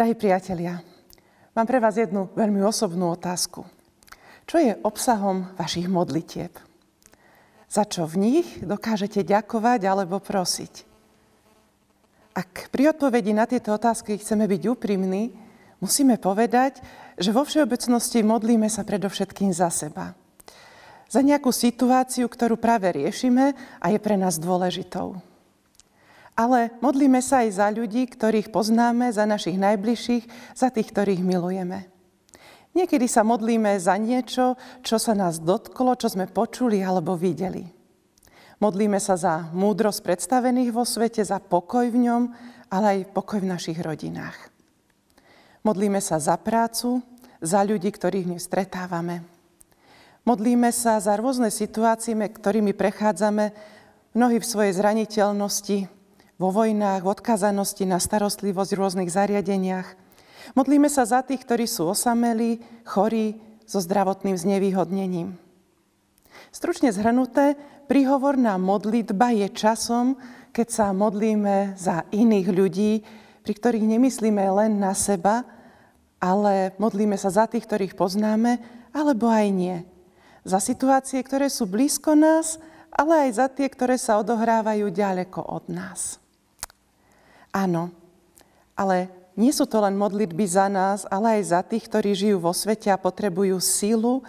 Drahí priatelia, mám pre vás jednu veľmi osobnú otázku. Čo je obsahom vašich modlitieb? Za čo v nich dokážete ďakovať alebo prosiť? Ak pri odpovedi na tieto otázky chceme byť úprimní, musíme povedať, že vo všeobecnosti modlíme sa predovšetkým za seba. Za nejakú situáciu, ktorú práve riešime a je pre nás dôležitou ale modlíme sa aj za ľudí, ktorých poznáme, za našich najbližších, za tých, ktorých milujeme. Niekedy sa modlíme za niečo, čo sa nás dotklo, čo sme počuli alebo videli. Modlíme sa za múdrosť predstavených vo svete, za pokoj v ňom, ale aj pokoj v našich rodinách. Modlíme sa za prácu, za ľudí, ktorých dnes stretávame. Modlíme sa za rôzne situácie, ktorými prechádzame, mnohí v svojej zraniteľnosti, vo vojnách, v odkazanosti na starostlivosť v rôznych zariadeniach. Modlíme sa za tých, ktorí sú osamelí, chorí, so zdravotným znevýhodnením. Stručne zhrnuté, príhovorná modlitba je časom, keď sa modlíme za iných ľudí, pri ktorých nemyslíme len na seba, ale modlíme sa za tých, ktorých poznáme, alebo aj nie. Za situácie, ktoré sú blízko nás, ale aj za tie, ktoré sa odohrávajú ďaleko od nás. Áno, ale nie sú to len modlitby za nás, ale aj za tých, ktorí žijú vo svete a potrebujú sílu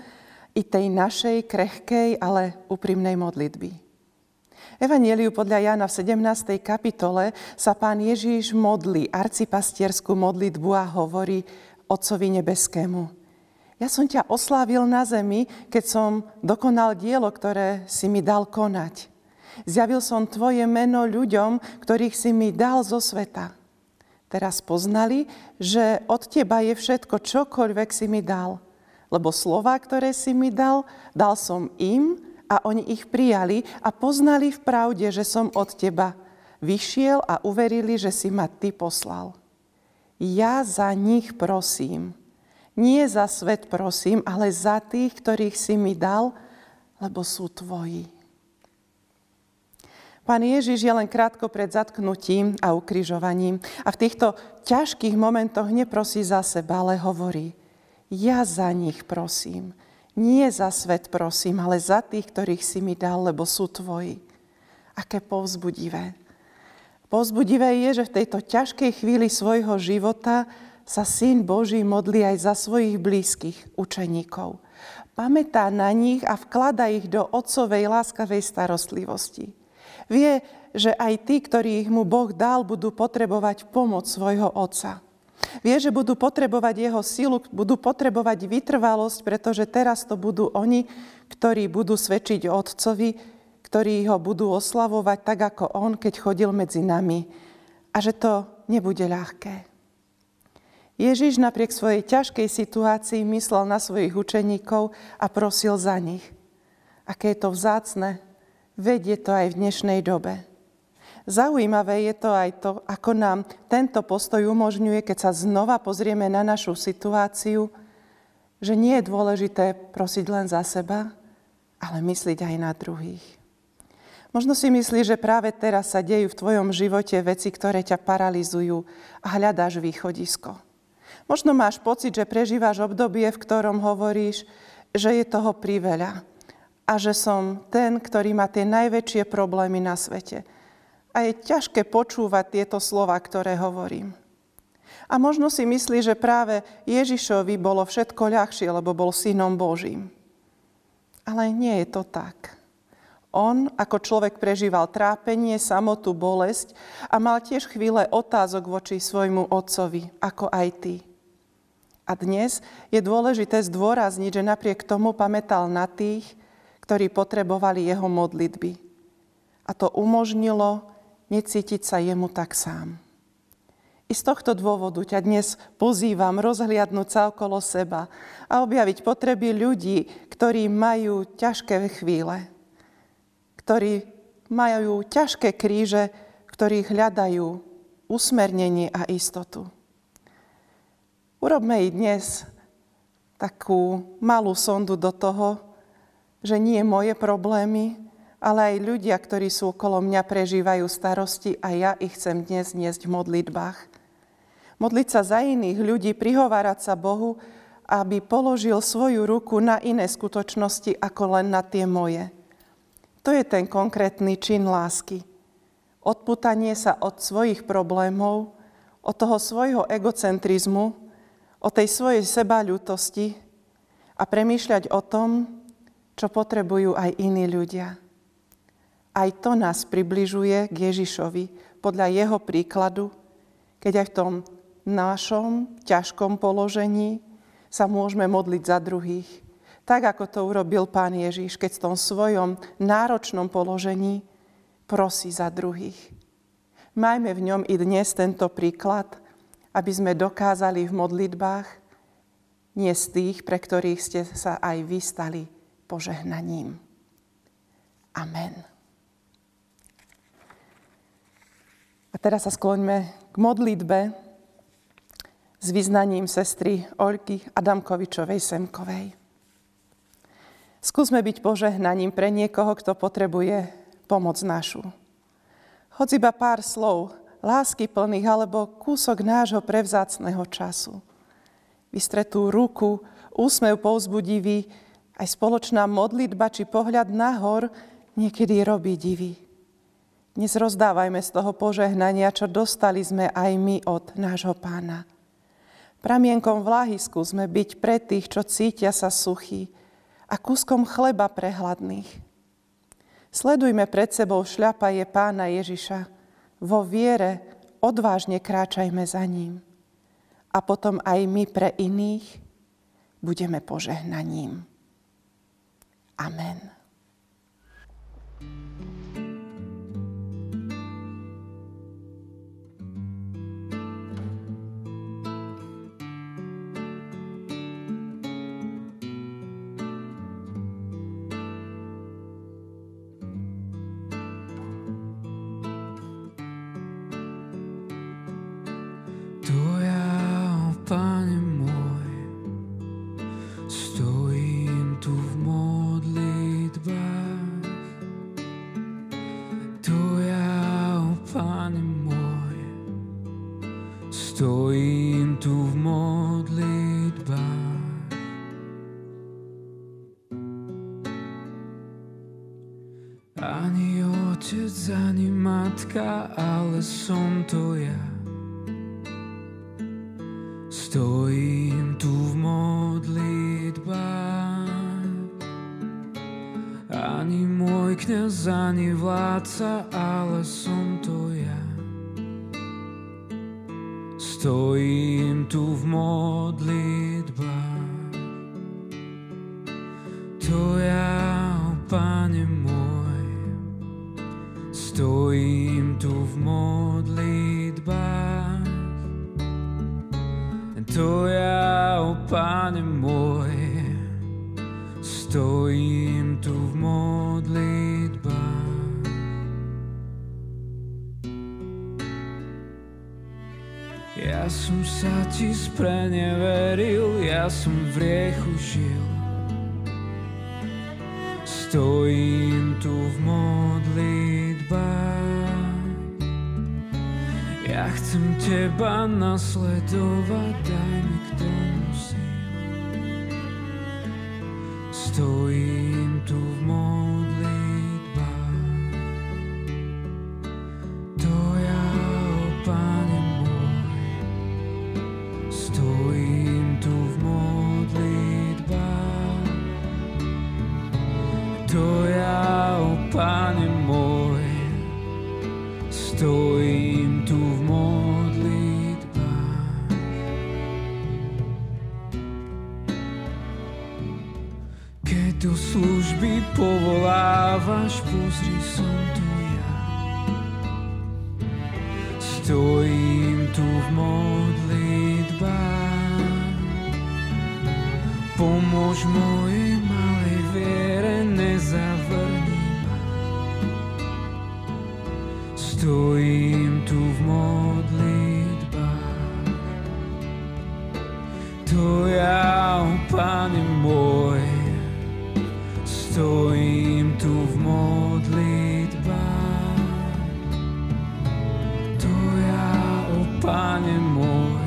i tej našej krehkej, ale úprimnej modlitby. Evangeliu podľa Jána v 17. kapitole sa pán Ježíš modlí arcipastierskú modlitbu a hovorí Otcovi nebeskému. Ja som ťa oslávil na zemi, keď som dokonal dielo, ktoré si mi dal konať. Zjavil som Tvoje meno ľuďom, ktorých si mi dal zo sveta. Teraz poznali, že od Teba je všetko, čokoľvek si mi dal. Lebo slova, ktoré si mi dal, dal som im a oni ich prijali a poznali v pravde, že som od Teba vyšiel a uverili, že si ma Ty poslal. Ja za nich prosím. Nie za svet prosím, ale za tých, ktorých si mi dal, lebo sú Tvoji. Pán Ježiš je len krátko pred zatknutím a ukrižovaním a v týchto ťažkých momentoch neprosí za seba, ale hovorí, ja za nich prosím. Nie za svet prosím, ale za tých, ktorých si mi dal, lebo sú tvoji. Aké povzbudivé. Povzbudivé je, že v tejto ťažkej chvíli svojho života sa Syn Boží modlí aj za svojich blízkych učeníkov. Pamätá na nich a vklada ich do otcovej láskavej starostlivosti. Vie, že aj tí, ktorých mu Boh dal, budú potrebovať pomoc svojho otca. Vie, že budú potrebovať jeho silu, budú potrebovať vytrvalosť, pretože teraz to budú oni, ktorí budú svedčiť otcovi, ktorí ho budú oslavovať tak, ako on, keď chodil medzi nami. A že to nebude ľahké. Ježiš napriek svojej ťažkej situácii myslel na svojich učeníkov a prosil za nich. Aké je to vzácne, vedie to aj v dnešnej dobe. Zaujímavé je to aj to, ako nám tento postoj umožňuje, keď sa znova pozrieme na našu situáciu, že nie je dôležité prosiť len za seba, ale mysliť aj na druhých. Možno si myslíš, že práve teraz sa dejú v tvojom živote veci, ktoré ťa paralizujú a hľadáš východisko. Možno máš pocit, že prežívaš obdobie, v ktorom hovoríš, že je toho priveľa a že som ten, ktorý má tie najväčšie problémy na svete. A je ťažké počúvať tieto slova, ktoré hovorím. A možno si myslí, že práve Ježišovi bolo všetko ľahšie, lebo bol synom Božím. Ale nie je to tak. On ako človek prežíval trápenie, samotu, bolesť a mal tiež chvíle otázok voči svojmu otcovi, ako aj ty. A dnes je dôležité zdôrazniť, že napriek tomu pamätal na tých, ktorí potrebovali jeho modlitby. A to umožnilo necítiť sa jemu tak sám. I z tohto dôvodu ťa dnes pozývam rozhliadnúť sa okolo seba a objaviť potreby ľudí, ktorí majú ťažké chvíle, ktorí majú ťažké kríže, ktorí hľadajú usmernenie a istotu. Urobme i dnes takú malú sondu do toho, že nie moje problémy, ale aj ľudia, ktorí sú okolo mňa, prežívajú starosti a ja ich chcem dnes niesť v modlitbách. modliť sa za iných ľudí, prihovárať sa Bohu, aby položil svoju ruku na iné skutočnosti ako len na tie moje. To je ten konkrétny čin lásky. Odputanie sa od svojich problémov, od toho svojho egocentrizmu, od tej svojej sebaľútosti a premýšľať o tom, čo potrebujú aj iní ľudia. Aj to nás približuje k Ježišovi podľa jeho príkladu, keď aj v tom našom ťažkom položení sa môžeme modliť za druhých. Tak, ako to urobil pán Ježiš, keď v tom svojom náročnom položení prosí za druhých. Majme v ňom i dnes tento príklad, aby sme dokázali v modlitbách nie z tých, pre ktorých ste sa aj vystali požehnaním. Amen. A teraz sa skloňme k modlitbe, s vyznaním sestry Olky Adamkovičovej Semkovej. Skúsme byť požehnaním pre niekoho, kto potrebuje pomoc našu. Hoď iba pár slov, lásky plných alebo kúsok nášho prevzácného času. Vystretú ruku, úsmev povzbudivý, aj spoločná modlitba či pohľad nahor niekedy robí divy. Dnes rozdávajme z toho požehnania, čo dostali sme aj my od nášho pána. Pramienkom vlahy skúsme byť pre tých, čo cítia sa suchí a kúskom chleba pre hladných. Sledujme pred sebou šľapaje pána Ježiša. Vo viere odvážne kráčajme za ním. A potom aj my pre iných budeme požehnaním. Amen. Stojím tu v modlitbách. Ani otec, ani matka, ale som to ja. Stojím tu v modlitbách. Ani môj kniaz, ani vládca, ale som Stojím tu v modlitbách. To ja, Pane môj, stojím tu v modlitbách. To ja, Pane môj, stojím tu v modlitbách. Ja som sa ti spreneveril, ja som v riechu žil. Stojím tu v modlitbách. Ja chcem teba nasledovať, daj mi k tomu síl. Stojím povolávaš, pozri som tu ja. Stojím tu v modlitbách. Pomôž mojej malej viere, nezavrni Stojím tu v modlitbách. To ja, o Pane môj,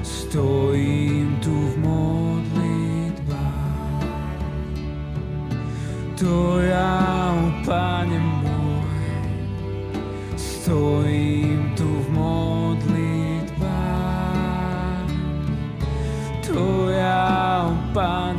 Stojím tu v modlitbách. To ja, o Pane môj, stojím tu v modlitbách. To ja, o Pane